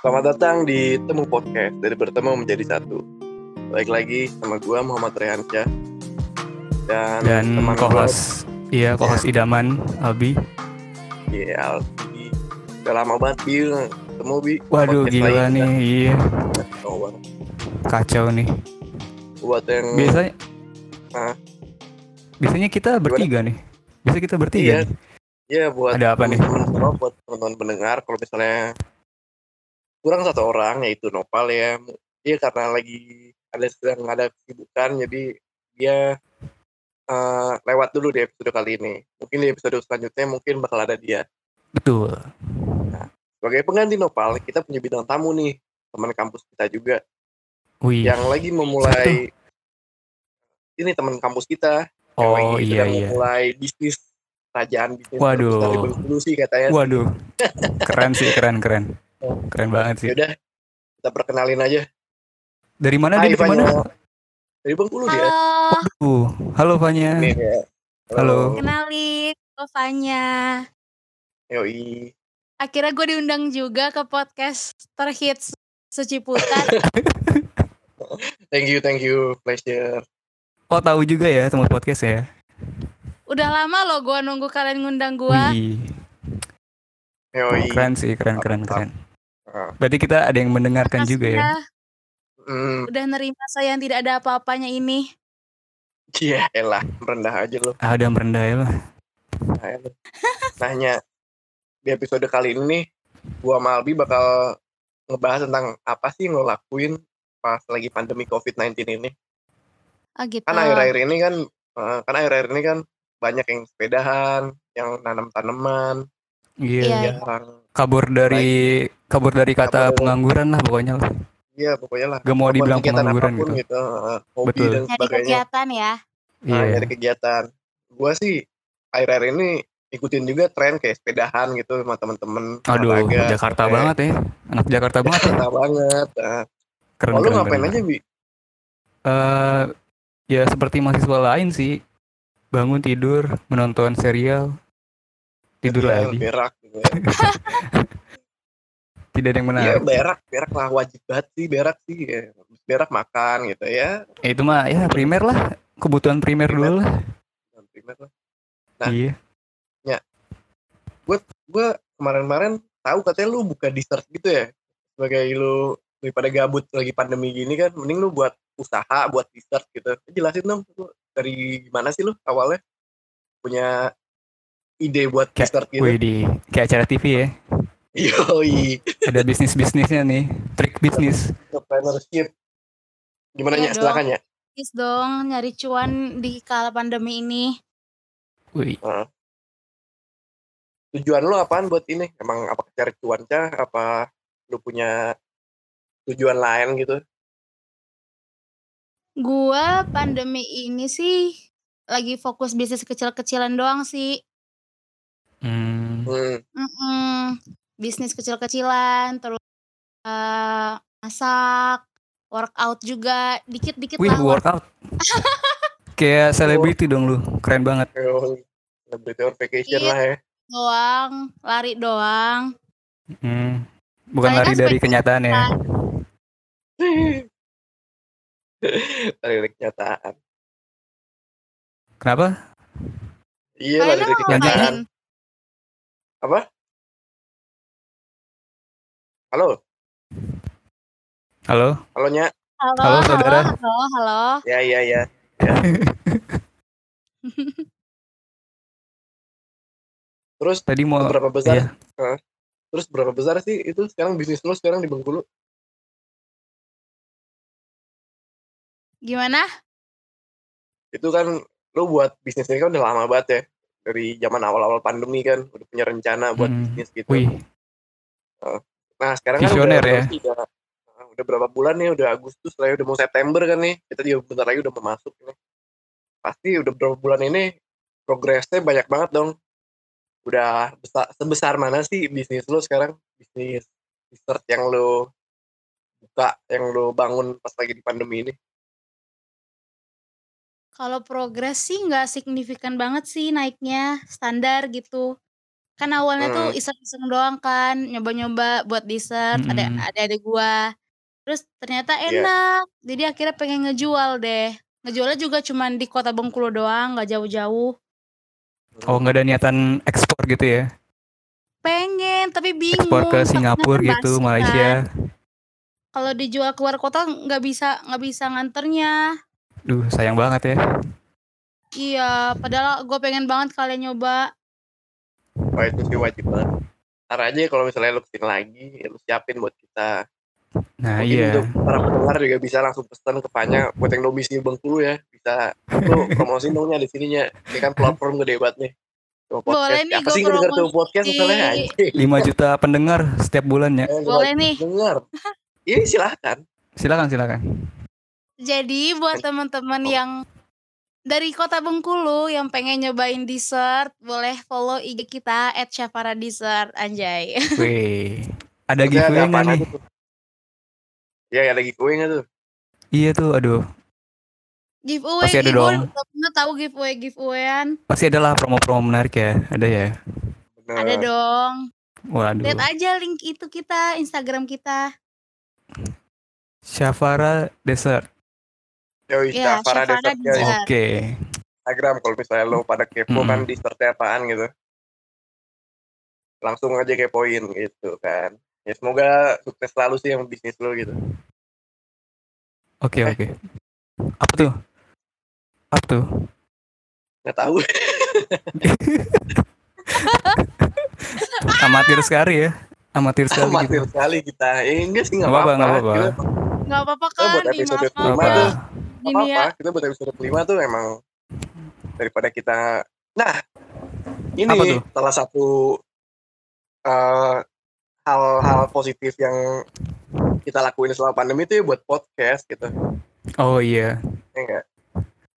Selamat datang di Temu Podcast dari bertemu menjadi satu. Baik lagi sama gua Muhammad Rehansyah dan, dan teman kohos iya kohos idaman Albi Iya, Albi. Udah lama banget Bi ketemu Bi. waduh Podcast gila lain nih kita. iya Kacau nih Buat yang biasanya Hah? biasanya kita bertiga nih biasa kita bertiga Iya. nih. ya buat Ada apa nih? semua, buat teman-teman pendengar kalau misalnya kurang satu orang yaitu Nopal ya. Dia karena lagi ada sedang ada kesibukan jadi dia eh, lewat dulu di episode kali ini. Mungkin di episode selanjutnya mungkin bakal ada dia. betul Sebagai pengganti Nopal, kita punya bintang tamu nih, teman kampus kita juga wih yang lagi memulai ini teman kampus kita yang oh lagi iya iya memulai bisnis kerajaan bisnis Waduh. sih katanya. waduh keren sih keren keren keren banget sih Yaudah, kita perkenalin aja. dari mana Hai, dia dari mana Fanya. Dari Bengkulu dia. Halo, uh halo Fanya Nih, ya. Halo. kenalin, Sofanya. Yoi. Akhirnya gue diundang juga ke podcast terhits Suciputat. Thank you, thank you. Pleasure. oh tahu juga ya teman podcast ya Udah lama loh gue nunggu kalian ngundang gue. wih Yoi. keren sih keren keren keren. Berarti kita ada yang mendengarkan juga ya Hmm, Udah nerima saya yang tidak ada apa-apanya ini. iya elah, merendah aja lo. ah udah merendah ya lah Nanya, di episode kali ini nih, gua sama Albi bakal ngebahas tentang apa sih yang lo lakuin pas lagi pandemi COVID-19 ini. Oh gitu. Kan akhir-akhir ini kan, kan akhir-akhir ini kan banyak yang sepedahan, yang nanam tanaman, iya Iya. yang kabur dari kabur dari kata Kabur dari- pengangguran lah pokoknya lah. Iya pokoknya lah. Gak mau Apa pun dibilang pengangguran gitu. gitu. hobi Betul. dan sebagainya. kegiatan ya. Nah, Iya. nyari kegiatan. Gua sih akhir-akhir ini ikutin juga tren kayak sepedahan gitu sama temen-temen. Aduh, olahraga, Jakarta sampai banget ya. Anak Jakarta banget ya. Jakarta banget. Nah, Keren kalau lu keren. ngapain keren. aja, Bi? Eh, ya seperti mahasiswa lain sih. Bangun tidur, menonton serial, tidur Ya, lagi. Berak gitu ya. Tidak ada yang Iya, menarik. berak, berak lah wajib banget sih berak sih. Ya. Berak makan gitu ya. Ya, itu mah ya primer lah. Kebutuhan primer Primer. dulu lah. Primer lah. Nah. Iya. Gua kemarin-kemarin tahu katanya lu buka dessert gitu ya. Sebagai lu daripada gabut lagi pandemi gini kan, mending lu buat usaha, buat dessert gitu. Jelasin dong, lu dari gimana sih lu awalnya punya ide buat Kayak- dessert gitu? Wih di kayak acara TV ya. Yoi, Ada bisnis bisnisnya nih, trik bisnis. entrepreneurship. Gimana ya? Silakan ya. Please dong nyari cuan di kala pandemi ini. Wih, Tujuan lu apaan buat ini? Emang apa cari cuan kah? Apa lu punya tujuan lain gitu? Gua pandemi ini sih lagi fokus bisnis kecil-kecilan doang sih. hmm, Hmm, Mm-mm. Bisnis kecil-kecilan, terus eh, masak, workout juga, dikit-dikit wih lah. workout. kayak selebriti dong lu, keren banget. yoi. Celebrity or vacation lah ya. doang, lari doang. Hmm, bukan Kalian lari kan dari kenyataan ya. Dari kenyataan. Kenapa? Iya Kalian dari kenyataan. Apa? Halo, Halo, halo Nya. Halo, Halo, saudara. Halo, halo. Ya, ya, ya. ya. Terus tadi mau berapa besar? iya. Terus berapa besar sih itu sekarang bisnis lu sekarang di Bengkulu? Gimana? Itu kan lu buat bisnis ini kan udah lama banget ya. Dari zaman awal-awal pandemi kan udah punya rencana buat Hmm, bisnis gitu. Wih, Nah, sekarang kan udah, ya. udah, udah berapa bulan nih, udah Agustus lah ya, udah mau September kan nih. Kita juga bentar lagi udah mau masuk nih. Pasti udah berapa bulan ini progresnya banyak banget dong. Udah besar, sebesar mana sih bisnis lu sekarang? Bisnis dessert yang lu buka, yang lu bangun pas lagi di pandemi ini. Kalau progres sih nggak signifikan banget sih naiknya, standar gitu. Kan awalnya tuh Hmm. iseng-iseng doang kan, nyoba-nyoba buat dessert, ada Mhm. ada adik gua. Terus ternyata Iya. enak, jadi akhirnya pengen ngejual deh. Ngejualnya juga cuman di kota Bengkulu doang, nggak jauh-jauh. Oh nggak ada niatan ekspor gitu ya? Pengen, tapi bingung. Ekspor ke Singapura gitu, Malaysia. kan. Kalau dijual keluar kota nggak bisa nggak bisa nganternya. Duh sayang banget ya. Iya, padahal gue pengen banget kalian nyoba. Wah itu sih wajib banget. Ntar aja kalau misalnya lu ke sini lagi, ya lu siapin buat kita. Nah Mungkin iya. untuk para pendengar juga bisa langsung pesan ke Fanya buat yang domisili Bengkulu ya. Bisa lu promosiin dong nya di sininya. Ini kan platform gede banget nih. Boleh nih, Apa sih gue denger tuh promosi. podcast misalnya anjing. 5 juta pendengar setiap bulannya. Eh, Boleh nih. Dengar. Ini silahkan. Silakan silakan. Jadi buat teman-teman Oh. yang dari kota Bengkulu yang pengen nyobain dessert, boleh follow IG kita @syafara_dessert anjay. Wih. Ada giveaway nggak nih? Iya ada giveaway nggak tuh? Iya tuh, aduh. giveaway, Pasti ada dong. pernah tahu giveaway giveawayan. Pasti adalah promo-promo menarik ya. Ada ya. Bener. Ada dong. Waduh. Lihat aja link itu kita Instagram kita. Syafara Dessert. Yoi, Iya, Syafara. Dessert. Oke. Instagram kalau misalnya lo pada kepo Mm. kan di apaan gitu. Langsung aja kepoin gitu kan. Ya semoga sukses selalu sih yang bisnis lo gitu. Oke, Eh. oke. Apa tuh? Apa tuh? Nggak tahu. Amatir sekali ya. Amatir sekali Amatir gitu. sekali kita. Eh, enggak sih nggak apa-apa, nggak apa-apa. Kita Nggak apa-apa Oh, kan? buat Ih, episode maaf tuh. Gini apa-apa. ya. Kita buat episode kelima tuh emang daripada kita nah ini Apa tuh? salah satu eh, hal-hal positif yang kita lakuin selama pandemi itu ya buat podcast gitu. Oh iya. Ya enggak?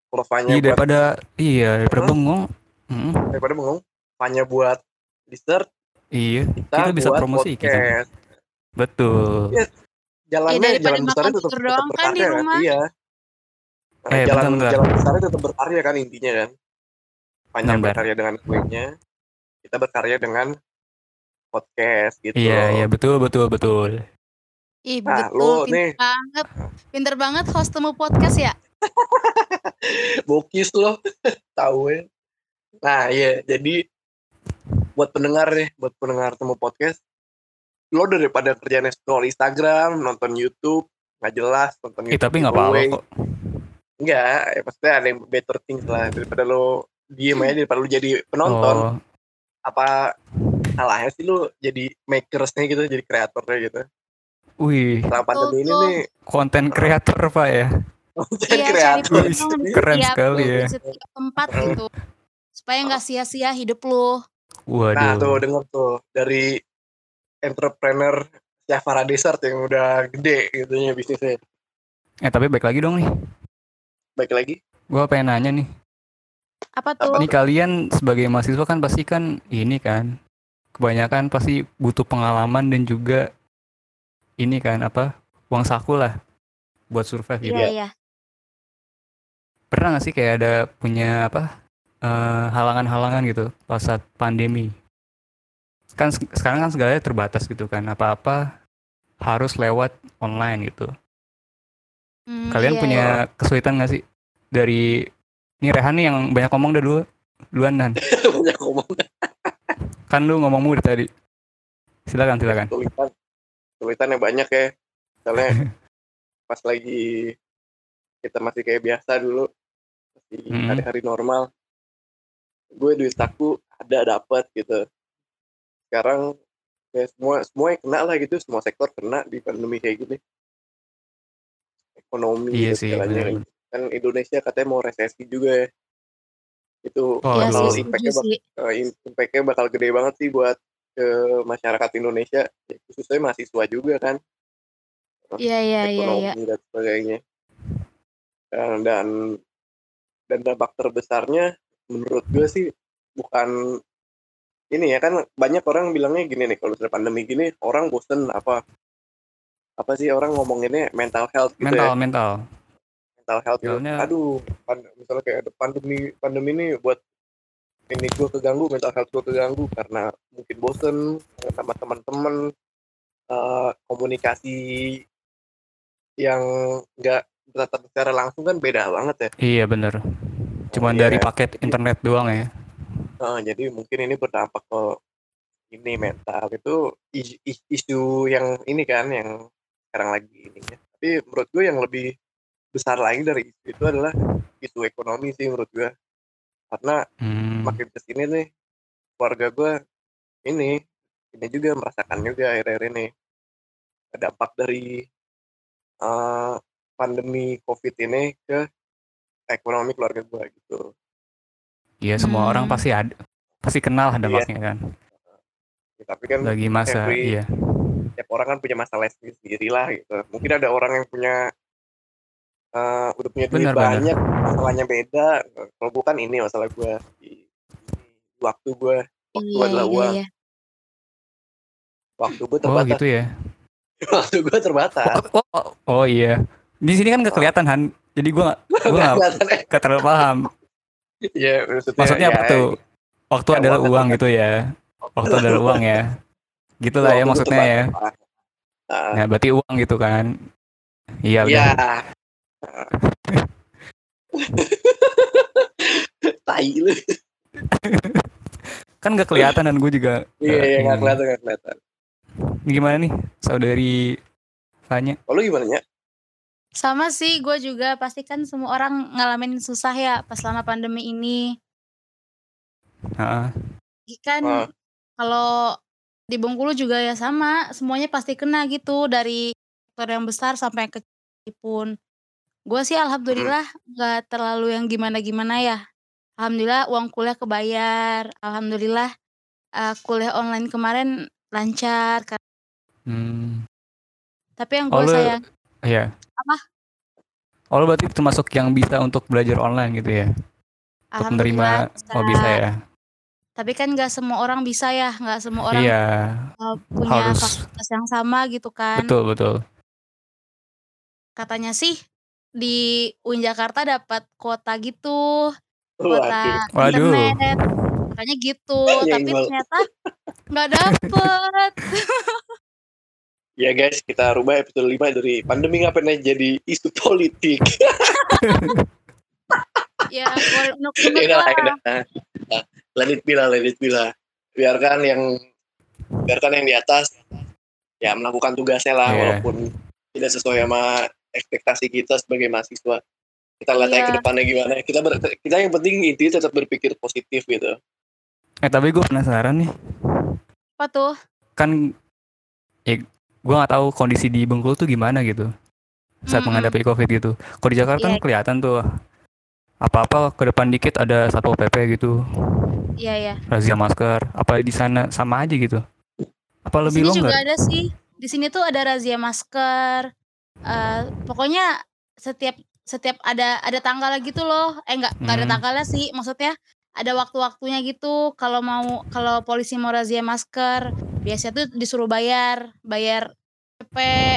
Kalau Fanya Iya buat daripada iya daripada bengong. Mm, daripada bengong, Fanya buat dessert, iya. kita, Kita bisa buat promosi kita. podcast. Betul. Iya. Jalannya Ya, daripada jalan besarnya makan tetap, tetap doang kan di berkarya kan? rumah. Iya. Nah, Eh, jalan bentar, jalan besarnya tetap berkarya kan intinya kan. Fanya Bentar. berkarya dengan kuenya, kita berkarya dengan podcast gitu. Iya, iya betul betul betul. Ih, Nah, betul. lu Pinter nih. banget. Pinter banget host temu podcast ya. Bokis loh, tahu ya. Nah, iya, jadi buat pendengar nih, buat pendengar temu podcast, lo daripada kerjanya scroll Instagram, nonton YouTube, nggak jelas, nonton Eh YouTube tapi nggak apa-apa kok. Enggak, ya maksudnya ada yang better things lah daripada lo diem aja daripada lo jadi penonton. Oh, Apa salahnya sih lo jadi makersnya gitu, jadi kreatornya gitu. wih, Selama pandemi ini nih, konten kreator pak ya. jadi Iya, kreator. Keren setiap- sekali ya. setiap tempat gitu. Supaya nggak sia-sia hidup lu. Waduh. Nah tuh denger tuh dari entrepreneur Syafara Desert yang udah gede gitu ya bisnisnya. Eh tapi baik lagi dong nih. Baik lagi. Gua pengen nanya nih. Apa tuh? Ini kalian sebagai mahasiswa kan pasti kan ini kan kebanyakan pasti butuh pengalaman dan juga ini kan apa uang saku lah buat survive gitu. Iya, iya. Pernah gak sih kayak ada punya apa eh, halangan-halangan gitu pas saat pandemi? Kan se- sekarang kan segalanya terbatas gitu kan apa-apa harus lewat online gitu. Hmm, Kalian iya, punya iya. kesulitan gak sih dari ini Rehan nih yang banyak ngomong dah dulu duluan dan Banyak ngomong kan lu ngomong mulu tadi. Silakan silakan. kesulitan. Kesulitannya banyak ya. Misalnya pas lagi kita masih kayak biasa dulu. Masih Mm. hari-hari normal. Gue duit saku ada dapat gitu. Sekarang ya semua semua yang kena lah gitu semua sektor kena di pandemi kayak gini ekonomi Iya gitu sih, segalanya. benar. kan Indonesia katanya mau resesi juga ya itu Oh, Iya sih, impactnya bak- sih. eh, im- impactnya bakal gede banget sih buat ke masyarakat Indonesia ya, khususnya mahasiswa juga kan Iya, iya, iya, ekonomi iya. dan sebagainya dan, dan dan dampak terbesarnya menurut gue sih bukan ini ya kan banyak orang bilangnya gini nih kalau sudah pandemi gini orang bosen apa apa sih orang ngomonginnya mental health gitu Mental ya mental. mental health gitu. Soalnya- aduh misalnya kayak ada pandemi pandemi ini buat ini gue keganggu mental health gue keganggu karena mungkin bosen sama teman-teman eh, komunikasi yang nggak bertatap secara langsung kan beda banget ya Iya bener. Cuman Iya. dari paket internet doang ya. Eh, jadi mungkin ini berdampak ke ini mental itu is- is- isu yang ini kan yang sekarang lagi ini ya. Tapi menurut gue yang lebih besar lagi dari isu itu adalah isu ekonomi sih menurut gue. Karena Hmm. makin ke sini nih keluarga gue ini ini juga merasakan juga akhir-akhir ini dampak dari eh, pandemi covid ini ke ekonomi keluarga gue gitu. Iya semua orang Hmm. pasti ada, pasti kenal dampaknya kan. Ya, tapi kan Lagi masa, every- iya. Tiap orang kan punya masalah sendiri sendiri lah gitu. Mungkin ada orang yang punya eh, udah punya duit Benar, benar. banyak, masalahnya beda. Kalau bukan ini masalah gue di, di waktu gue, waktu Iya, adalah iya, uang. iya. Waktu gue Oh terbatas. gitu ya. waktu gue terbatas. Oh, oh, oh iya. Di sini kan nggak kelihatan Han. Jadi gua nggak gua nggak Kelihatan ya. nggak terlalu paham. Iya, maksudnya, Maksudnya apa ya, tuh? Waktu ya, adalah uang uang kan gitu ya. Waktu adalah uang ya. Gitulah ya maksudnya ya. Ah, Nah, berarti uang gitu kan. Iya Iya. udah. Tai lu. Kan nggak kelihatan dan gue juga. Iya, nggak iya, ini. kelihatan, nggak kelihatan. Gimana nih saudari Fanya? Kalau lu gimana ya? Sama sih, gue juga pasti kan semua orang ngalamin susah ya pas selama pandemi ini. Heeh. Kan Ah. kalau di Bengkulu juga ya sama, semuanya pasti kena gitu dari sektor yang besar sampai yang kecil pun. Gue sih alhamdulillah nggak terlalu yang gimana-gimana ya. Alhamdulillah uang kuliah kebayar. Alhamdulillah eh, kuliah online kemarin lancar. Hmm. Tapi yang Oh, gue lu- sayang Iya. Apa? Oh, berarti termasuk yang bisa untuk belajar online gitu ya? Untuk menerima oh bisa ya. Tapi kan nggak semua orang bisa ya, nggak semua orang Iya, uh, punya harus fasilitas yang sama gitu kan. betul betul. Katanya sih di UIN Jakarta dapat kuota gitu, kuota Waduh. Waduh. internet. Katanya gitu, Ya, tapi ternyata nggak dapet. Ya guys, kita rubah episode 5 dari pandemi ngapain aja jadi isu politik. ya, unek-unek Udah, lah. Let it be lah, let it be lah. Biarkan yang biarkan yang di atas ya melakukan tugasnya lah Iya. walaupun tidak sesuai sama ekspektasi kita sebagai mahasiswa. Kita lihat aja Iya. ke depannya gimana. Kita ber- kita yang penting intinya tetap berpikir positif gitu. Eh tapi gue penasaran nih, Apa tuh? kan ya gue nggak tahu kondisi di Bengkulu tuh gimana gitu saat Mm-mm. menghadapi covid gitu. Kalau di Jakarta kan Iya. kelihatan tuh apa-apa ke depan dikit ada satpol pp gitu, Iya, ya. razia masker. Apa di sana sama aja gitu? Apa Di lebih longgar? juga ada sih. Di sini tuh ada razia masker. Eh, pokoknya setiap setiap ada ada tanggal gitu loh. Eh enggak, enggak ada Hmm. tanggalnya sih. Maksudnya ada waktu-waktunya gitu. Kalau mau kalau polisi mau razia masker, biasanya tuh disuruh bayar, bayar PP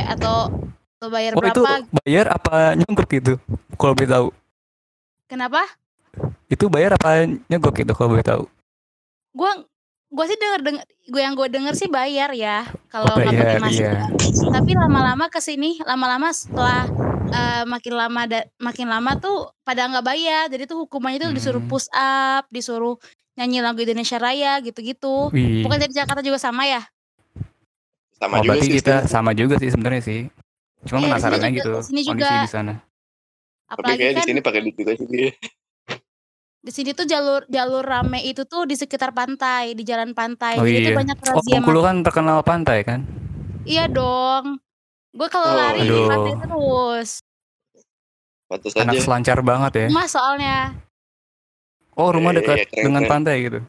atau atau bayar Oh itu berapa? bayar apa nyogok gitu? Kalau boleh tahu. Kenapa? Itu bayar apa nyogok gitu kalau boleh tahu? Gua gua sih denger denger gue yang gue denger sih bayar ya kalau Oh, nggak pakai bayar, masker. iya. tapi lama-lama ke sini lama-lama setelah eh, makin lama da- makin lama tuh pada nggak bayar jadi tuh hukumannya tuh disuruh Hmm. push up disuruh nyanyi lagu Indonesia Raya gitu-gitu bukan dari Jakarta juga sama ya Sama Oh, juga berarti sih. kita sama juga sih sebenarnya sih. Cuma Iya, di penasaran sini aja juga- gitu di sini kondisi juga. di sana. Tapi apalagi kayak di kan sini pakai duit juga sih dia. di sini tuh jalur jalur rame itu tuh di sekitar pantai di jalan pantai Oh jadi tuh iya. banyak Oh, razia Bengkulu mas- kan terkenal pantai kan? iya dong gue kalau Oh, lari di aduh. pantai terus Pantas Anak aja. selancar banget ya. rumah soalnya Oh, rumah Iya, dekat iya, keren, dengan keren. pantai gitu.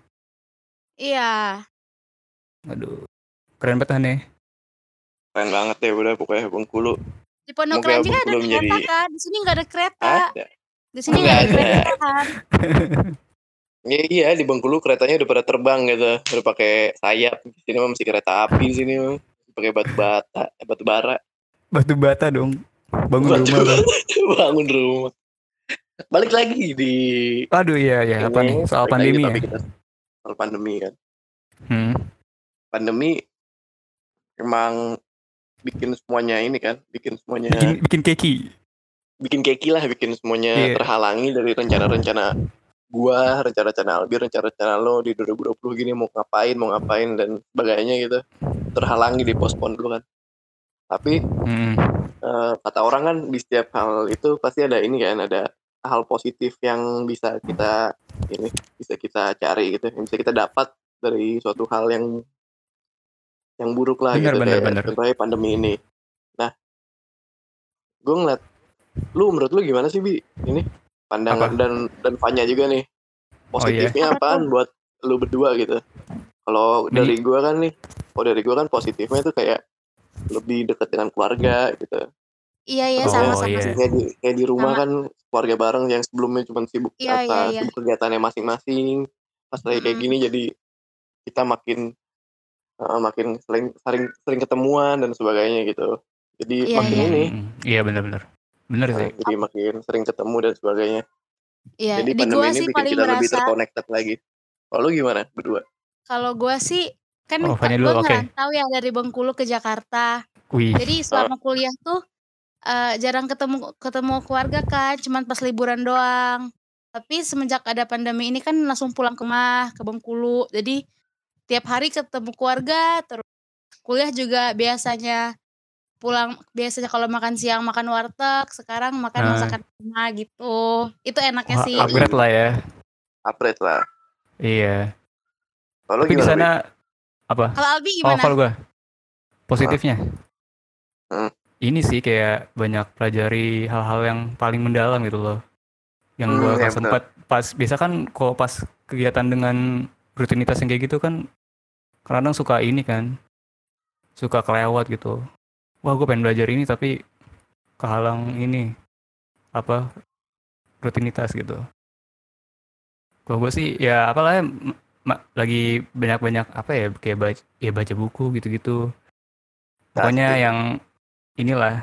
iya Aduh. Keren banget nih. Keren banget ya udah pokoknya Bengkulu. Di Pondok Ranji kan ada belum kereta jadi- kan di sini nggak ada kereta Ada. di sini Nggak ada kereta kan Ya, iya di Bengkulu keretanya udah pada terbang gitu, udah pakai sayap. Di sini mah masih kereta api di sini mah. pakai batu bata, eh, batu bara. Batu bata dong. Bangun Batu rumah. Bangun rumah. balik lagi di Aduh iya iya apa nih soal balik lagi pandemi ya? kita. Soal pandemi kan. Hmm. Pandemi emang bikin semuanya ini kan, bikin semuanya Bikin bikin keki. bikin keki lah, bikin semuanya Iya. terhalangi dari rencana-rencana gua, rencana-rencana Albi, rencana-rencana lo di 2020 gini mau ngapain, mau ngapain dan sebagainya gitu. Terhalangi di pospon dulu kan. Tapi Hmm. eh, kata orang kan di setiap hal itu pasti ada ini kan, ada hal positif yang bisa kita ini bisa kita cari gitu, yang bisa kita dapat dari suatu hal yang yang buruk lah Bener, gitu bener, kayak bener. contohnya pandemi ini. Nah, gue ngeliat lu menurut lu gimana sih bi ini pandangan Apa? dan dan Fanya juga nih positifnya Apa apaan buat lu berdua gitu kalau dari gua kan nih kalau dari gua kan positifnya tuh kayak lebih dekat dengan keluarga gitu Iya iya Oh, sama-sama. iya. kayak di kayak di rumah Sama. kan keluarga bareng yang sebelumnya cuma sibuk Iya, apa iya, iya. sibuk kegiatannya masing-masing pas lagi kayak gini jadi kita makin uh, makin sering sering sering ketemuan dan sebagainya gitu jadi Iya, makin iya. ini Hmm, Iya benar-benar. Bener uh, sih. jadi makin sering ketemu dan sebagainya Iya, jadi di pandemi gua ini sih bikin paling kita lebih merasa terconnected lagi kalau lu gimana berdua kalau gua sih kan Oh, gue dulu, ngerantau ya dari Bengkulu ke Jakarta. Wih. Jadi selama kuliah tuh eh, jarang ketemu ketemu keluarga kan, cuman pas liburan doang. Tapi semenjak ada pandemi ini kan langsung pulang ke rumah ke Bengkulu. Jadi tiap hari ketemu keluarga terus kuliah juga biasanya pulang biasanya kalau makan siang makan warteg, sekarang makan Ah. masakan rumah gitu. Itu enaknya Wah, sih. upgrade lah ya. upgrade lah Iya. kalau di sana apa? Kalau Albi Oh, gimana? kalau gua positifnya. Hmm. Ini sih kayak banyak pelajari hal-hal yang paling mendalam gitu loh. Yang Hmm, gua ya nggak benar. sempat pas biasa kan kalau pas kegiatan dengan rutinitas yang kayak gitu kan kadang suka ini kan suka kelewat gitu. Wah, gue pengen belajar ini tapi kehalang ini apa rutinitas gitu. Kalau gue sih ya apalah ya, lagi banyak-banyak apa ya kayak baca ya baca buku gitu-gitu. Pokoknya Pasti. yang inilah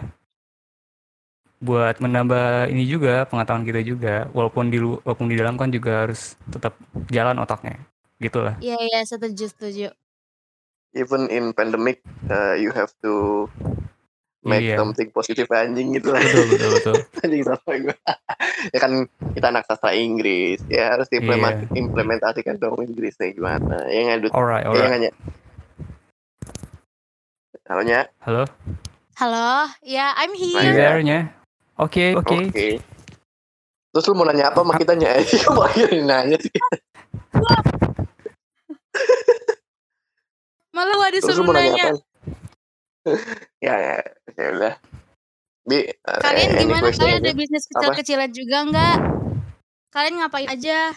buat menambah ini juga pengetahuan kita juga walaupun di lu- walaupun di dalam kan juga harus tetap jalan otaknya gitulah Iya iya setuju setuju. Even in pandemic uh, you have to make Iya. something positif anjing gitu. Lah betul betul betul. Anjing sama gue ya kan kita anak sastra Inggris. Ya harus Iya. implementasikan dong Inggrisnya gimana. Ya nggak Dut? alright ya alright. nggak Nya? halo nya halo? Halo, ya I'm you Iya. here. there nya oke oke. Oke. Terus lu mau nanya apa sama kita nya kamu akhirnya nanya sih Malah gua terus lu disuruh mau nanya ya ya ya udah bi uh, Kalian any gimana? Kalian ada bisnis kecil-kecilan juga nggak? Kalian ngapain aja?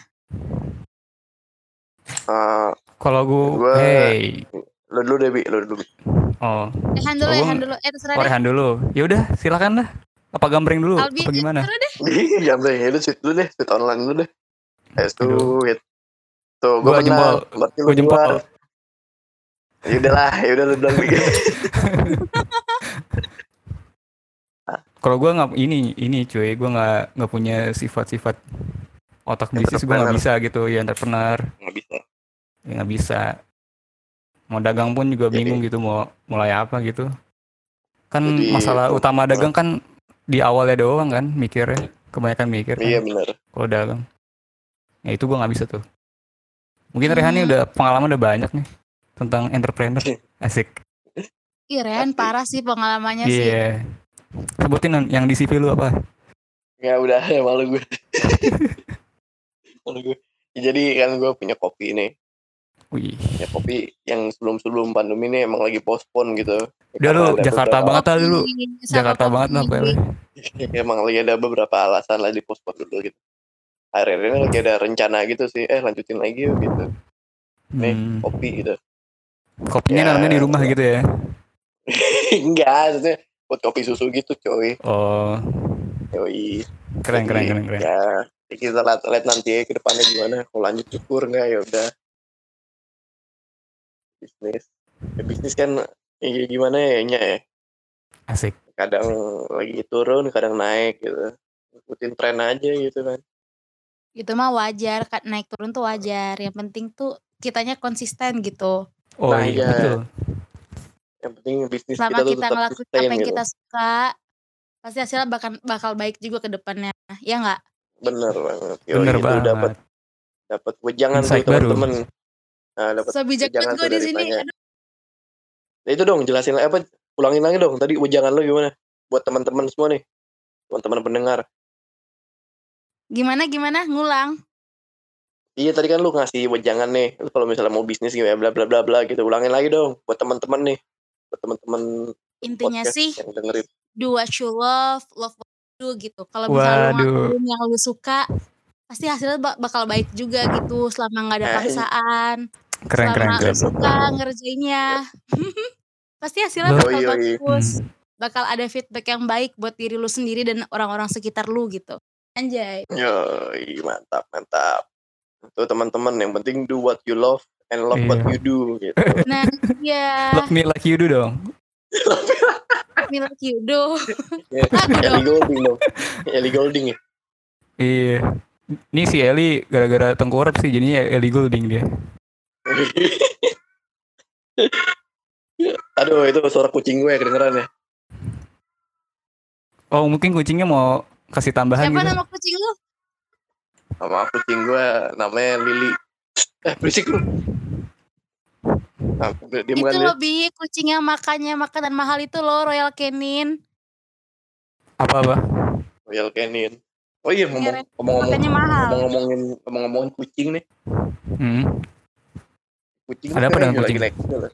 Uh, kalau gue Gua- hey lu dulu deh bi lu dulu Bi. oh Ehan dulu, Oh, dulu. Eh terserah oh. Rehan dulu ya udah silakan lah apa gambreng dulu Albi, apa gimana. Jam deh, ya lu sweet dulu deh, sweet online dulu deh. Eh, sweet. Tuh, Gua gue menang. jempol. Gue jempol. Ya udahlah, ya udah lu duluan lagi. kalau gue nggak ini ini cuy gue nggak nggak punya sifat-sifat otak bisnis gue nggak bisa gitu ya entrepreneur. Nggak bisa. ya nggak bisa. Mau dagang pun juga Jadi- bingung gitu mau mulai apa gitu. Kan Jadi- masalah utama dagang kan di awalnya doang kan mikirnya. Kebanyakan mikir kan. Iya benar. kalau dagang. Ya itu gue nggak bisa tuh. Mungkin Rehan nih udah pengalaman udah banyak nih tentang entrepreneur asik Ih Ren, Pasti. parah sih pengalamannya sih. iya sebutin yang di CV lu apa Ya udah, ya malu gue. malu gue. Ya, Jadi kan gue punya kopi nih. wih Ya kopi yang sebelum-sebelum pandemi ini emang lagi postpone gitu. udah lu Jakarta beberapa- banget lah dulu sama Jakarta kopi. banget lah emang lagi ada beberapa alasan lah di postpone dulu gitu. Akhir-akhir ini lagi ada rencana gitu sih. Eh lanjutin lagi yuk gitu. Nih Hmm, kopi gitu. Kopinya Ya, namanya di rumah gitu ya Enggak, maksudnya buat kopi susu gitu coy. oh Yoi. keren keren Jadi, keren keren Ya, ya kita lihat, lihat nanti ya ke depannya gimana. Kalau lanjut syukur nggak ya udah. Bisnis. Ya, bisnis kan ya gimana ya nya ya. asik Kadang lagi turun, kadang naik gitu. ikutin tren aja gitu kan Itu mah wajar, kan naik turun tuh wajar. Yang penting tuh kitanya konsisten gitu. Oh Nah, iya iya. betul. yang penting bisnis Selama kita tuh kita tetap ngelakuin apa yang gitu kita suka, pasti hasilnya bakal bakal baik juga ke depannya. Ya nggak? bener banget Yoi, Bener banget. dapat dapat wejangan tuh baru. teman-teman nah dapat So bijak wejangan banget gue di dari sini. Nah, itu dong jelasin apa ulangin lagi dong tadi wejangan lo gimana buat teman-teman semua nih teman-teman pendengar Gimana gimana? Ngulang. Iya tadi kan lu ngasih wejangan nih lu kalau misalnya mau bisnis gitu ya bla bla bla bla gitu ulangin lagi dong buat teman-teman nih buat teman-teman Intinya podcast sih yang dengerin do what you love, love what you do gitu. Kalau misalnya lu yang lu suka, pasti hasilnya bak- bakal baik juga gitu selama nggak ada Eh, paksaan. Keren keren selama lu keren. suka ngerjainnya. pasti hasilnya bakal yoi. bagus. Hmm. Bakal ada feedback yang baik buat diri lu sendiri dan orang-orang sekitar lu gitu. Anjay. Yoi, mantap mantap tuh teman-teman yang penting do what you love and love what Iya. you do gitu Nah, ya, Love me like you do dong. me like you do. Ya, Ellie. Golding dong Ellie Golding ya Iya. Ini si Eli gara-gara tengkurap sih jadinya Eli Golding dia. Aduh itu suara kucing gue kedengeran ya Oh mungkin kucingnya mau kasih tambahan Siapa gitu. nama kucing lu? Sama kucing gue namanya Lily eh berisik lu nah, kan itu dia lebih kucing yang makannya makanan mahal itu loh Royal Canin. Apa apa? Royal Canin oh iya ngomong Keren. ngomong mahal. ngomong ngomongin ngomong ngomongin kucing nih Hmm. kucing Ada apa dengan lagi kucing? naik juga lah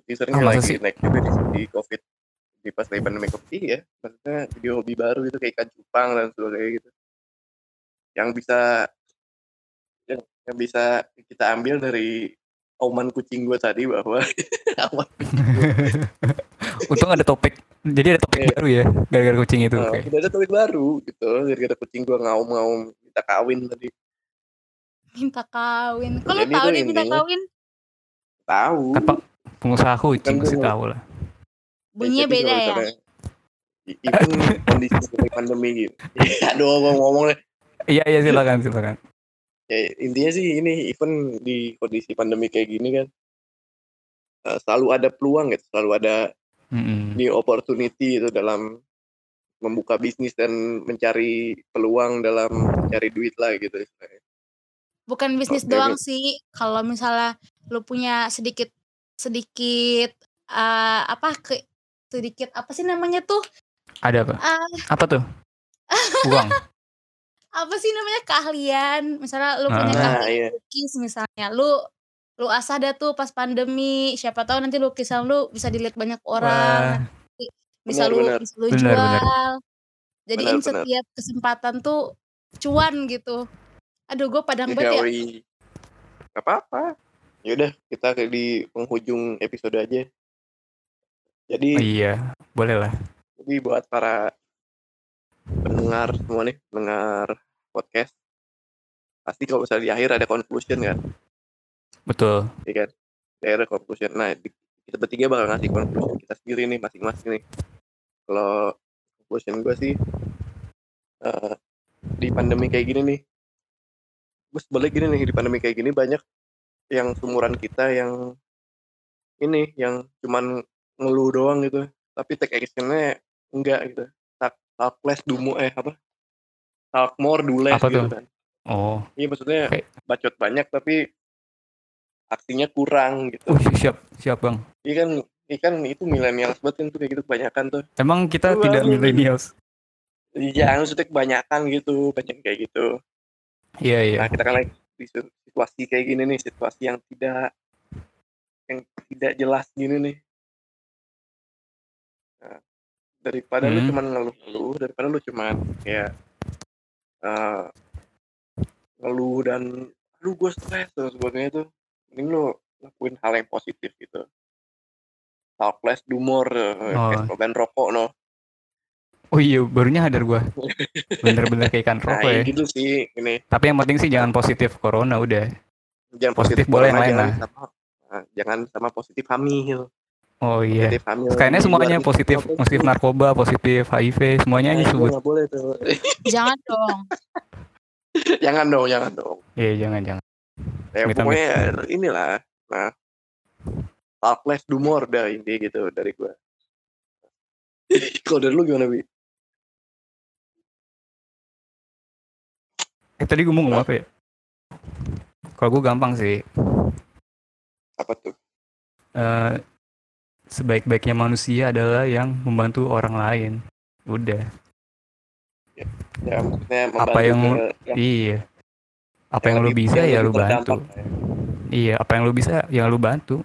kucing sering Ah, masa lagi sih? naik juga di, di covid di pas lagi pandemi covid ya maksudnya video hobi baru gitu kayak ikan cupang dan sebagainya gitu yang bisa yang, yang bisa kita ambil dari auman kucing gue tadi bahwa Untung ada topik. Jadi ada topik Iya. baru ya gara-gara kucing itu. Nah, Oke. udah ada topik baru gitu gara-gara kucing gue ngaum-ngaum kita kawin tadi Minta kawin. Kok lu tahu dia minta kawin? tahu Kan Pak, pengusaha kucing pasti tahu lah. Bunyinya Jadi beda kalau ya. misalnya- i- Even kondisi seperti pandemi gitu. Aduh, gue ngomong deh. Iya iya silakan silakan. Ya, intinya sih ini even di kondisi pandemi kayak gini kan eh, selalu ada peluang gitu, selalu ada new opportunity itu dalam membuka bisnis dan mencari peluang dalam mencari duit lah gitu. Bukan bisnis Oke, doang sih. Kalau misalnya lu punya sedikit sedikit eh, apa ke sedikit apa sih namanya tuh? Ada apa? Ah, Apa tuh? Uang. Apa sih namanya keahlian? Misalnya lu punya Ah. Keahlian iya. lukis misalnya. Lu lu asah dah tuh pas pandemi. Siapa tahu nanti lukisan lu bisa dilihat banyak orang. Wah, bisa Benar, lu benar. bisa lu Benar, jual. benar. Jadiin Benar, benar. setiap kesempatan tuh cuan gitu. Aduh, gue padang banget ya. Gak apa-apa. Yaudah, kita ke di penghujung episode aja. Jadi, oh iya, boleh lah. jadi buat para pendengar semua nih, pendengar podcast, pasti kalau misalnya di akhir ada conclusion kan, Betul. ya kan? Di akhir ada conclusion. Nah, di- kita bertiga bakal ngasih conclusion kita sendiri nih, masing-masing nih. Kalau conclusion gue sih, eh, di pandemi kayak gini nih, gue sebalik gini nih, di pandemi kayak gini banyak yang sumuran kita yang ini, yang cuman ngeluh doang gitu, tapi take actionnya enggak gitu. Do more, eh apa? Talk more, do less Apa gitu tuh? kan. Oh, Iya maksudnya Kayak- bacot banyak tapi aksinya kurang gitu. uh, siap siap bang. Iya kan, iya kan itu milenial banget kan tuh kayak gitu kebanyakan tuh. Emang kita Wah, tidak millennials. Iya, maksudnya kebanyakan gitu, banyak kayak gitu. Iya iya. Nah kita kan lagi di situ- situasi kayak gini nih, situasi yang tidak yang tidak jelas gini nih. Nah, daripada lu Hmm. cuman ngeluh-ngeluh, daripada lu cuman kayak eh, ngeluh dan lu gue stres dan sebagainya tuh, mending lu lakuin hal yang positif gitu. Talk less, do more, eh, kayak Oh. slogan rokok no. Oh iya, barunya hadar gua. Bener-bener kayak ikan Nah, rokok ya. ya gitu sih ini. Tapi yang penting sih jangan positif corona udah. Jangan Positif positif, boleh yang lain lah. nah, jangan sama positif hamil. Oh iya. positif hamil Kayaknya semuanya luar positif, positif narkoba, positif HIV, semuanya Nah, aja itu sebut. nggak boleh tuh Jangan dong. jangan dong jangan dong Iya, jangan jangan. ya Amit-amit. pokoknya inilah nah talk less do more dah inti gitu dari gua kalau dari lu gimana bi Eh tadi gue mau ngomong apa ya? Kalau gue gampang sih. apa tuh Eh, sebaik-baiknya manusia adalah yang membantu orang lain. Udah. ya maksudnya Apa yang- ke- yang, Iya. Apa yang, lu lebih- bisa ya lu bantu. ya. Iya, apa yang lu bisa ya lu bantu.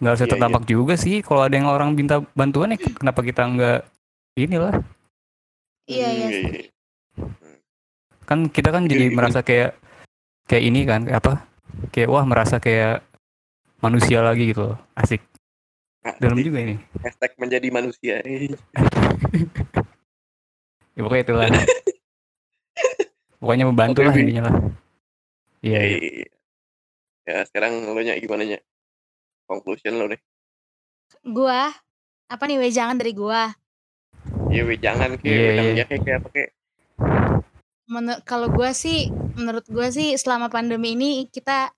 Nggak usah Iya, terdampak juga sih. Kalau ada yang orang minta bantuan ya kenapa kita nggak inilah? Iya, iya. Iya. Kan kita kan jadi Iya, iya. merasa kayak kayak ini kan, kayak apa? Kayak wah merasa kayak manusia lagi gitu loh. Asik. Dalam juga ini. hashtag menjadi manusia Ya pokoknya itulah. pokoknya membantu Oke, lah intinya lah. Iya, iya. iya. ya sekarang lo nya gimana nya conclusion lo nih Gua apa nih wejangan dari gua? Iya, weh, jangan kayak Iya, jangan iya. ya kayak kayak apa kayak Menur- kalau gua sih menurut gua sih selama pandemi ini kita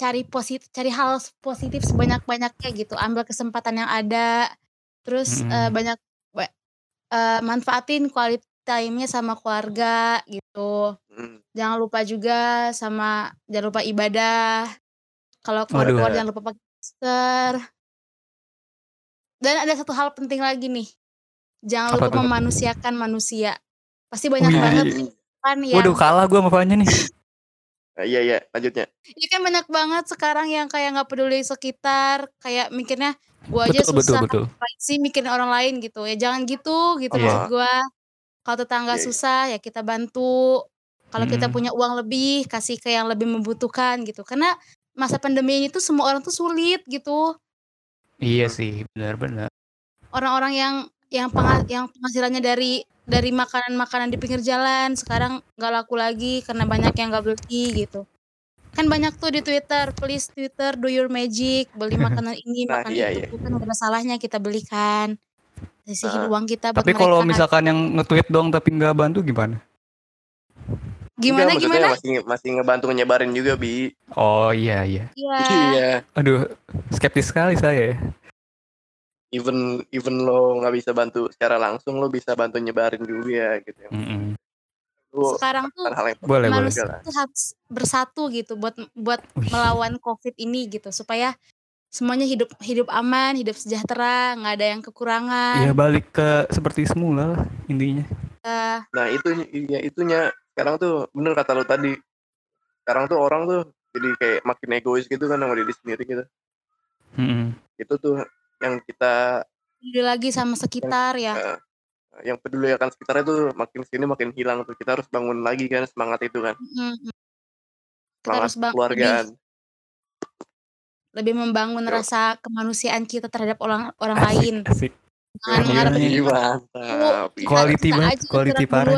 cari positif cari hal positif sebanyak-banyaknya gitu ambil kesempatan yang ada terus Mm-mm. eh, banyak ba- eh, manfaatin quality time-nya sama keluarga gitu hmm, jangan lupa juga sama jangan lupa ibadah kalau keluar Waduh. keluar jangan lupa pakai masker dan ada satu hal penting lagi nih jangan Apa lupa tuh? memanusiakan manusia pasti banyak Wih. banget kan yang Waduh kalah gue sama Fanya nih. Ah, iya iya lanjutnya Iya kan banyak banget sekarang yang kayak nggak peduli sekitar, kayak mikirnya gua aja betul betul susah, betul. ngapain sih mikirin orang lain gitu. Ya jangan gitu gitu Iya. maksud gua. Kalau tetangga Iya, iya. susah ya kita bantu. Kalau kita Mm. punya uang lebih kasih ke yang lebih membutuhkan gitu. Karena masa pandemi ini tuh semua orang tuh sulit gitu. Iya sih benar-benar. Orang-orang yang yang penga- yang penghasilannya dari dari makanan-makanan di pinggir jalan sekarang nggak laku lagi karena banyak yang nggak beli gitu. Kan banyak tuh di Twitter, please Twitter do your magic, beli makanan ini, Nah, makanan iya, itu, iya. kan ada salahnya kita belikan. Sisihin Ah. uang kita buat Tapi kalau mereka. misalkan yang nge-tweet dong tapi nggak bantu gimana? gimana Enggak, gimana? masih masih ngebantu nyebarin juga bi Oh iya iya. Iya. iya Aduh skeptis sekali saya. Ya. even even lo nggak bisa bantu secara langsung lo bisa bantu nyebarin juga gitu Mm-mm. lo Sekarang tuh hal yang Boleh boleh. manusia tuh harus bersatu gitu buat buat Wih. melawan COVID ini gitu supaya semuanya hidup hidup aman, hidup sejahtera, nggak ada yang kekurangan. Ya balik ke seperti semula lah intinya. nah itu ya itunya sekarang tuh bener kata lo tadi sekarang tuh orang tuh jadi kayak makin egois gitu kan sama diri sendiri gitu Mm-mm. itu tuh yang kita Peduli lagi sama sekitar ya. eh, yang peduli akan sekitarnya tuh makin sini makin hilang tuh kita harus bangun lagi kan semangat itu kan Mm-mm. Kita semangat harus bang- lebih, keluargaan lebih membangun Yo. rasa kemanusiaan kita terhadap orang orang Asik, lain. Asik. Jangan Iya, iya. Mantap Quality banget, quality parah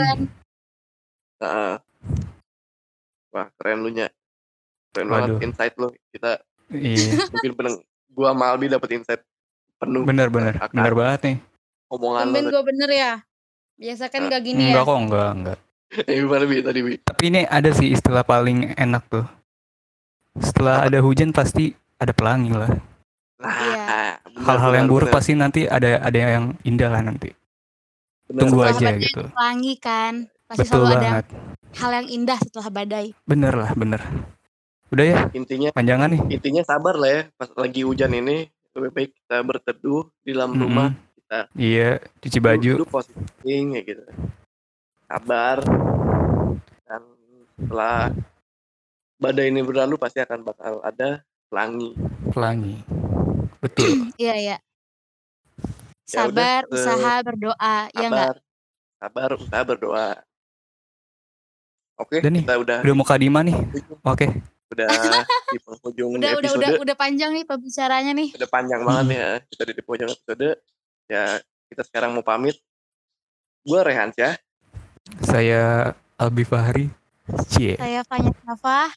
wah keren lu nya keren banget Waduh. insight lu kita Iya. mungkin peneng gua sama Albi dapet insight penuh Bener bener. akan Bener banget nih. omongan Tumben lu gue bener ya. Biasa kan gak gini Enggak ya. kok enggak enggak. eh gimana bi tadi bi Tapi ini ada sih istilah paling enak tuh. Setelah ada hujan pasti ada pelangi lah. nah Iya. Hal-hal yang buruk pasti nanti ada ada yang indah lah nanti. Benar, Tunggu benar. aja gitu. Pelangi kan. Pasti Betul selalu ada banget. hal yang indah setelah badai. Bener lah bener. Udah ya intinya panjangan nih. intinya sabar lah ya pas lagi hujan ini lebih baik kita berteduh di dalam Mm-mm. rumah kita Iya cuci baju. dulu positif ya gitu sabar dan setelah badai ini berlalu pasti akan bakal ada pelangi pelangi. Betul. Iya ya. Ya Sabar, udah, usaha, berdoa. Ya enggak? sabar sabar usaha berdoa oke Udah nih, kita udah Udah mau kadima nih. Oke. Udah di penghujung Udah, udah, episode udah, udah panjang nih pembicaranya nih. udah panjang banget ya kita di penghujung episode ya kita sekarang mau pamit gue Rehans ya Saya Albi Fahri. Cie. Saya Fanya Nafa.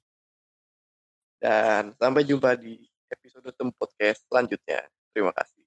dan sampai jumpa di episode tem podcast selanjutnya Terima kasih.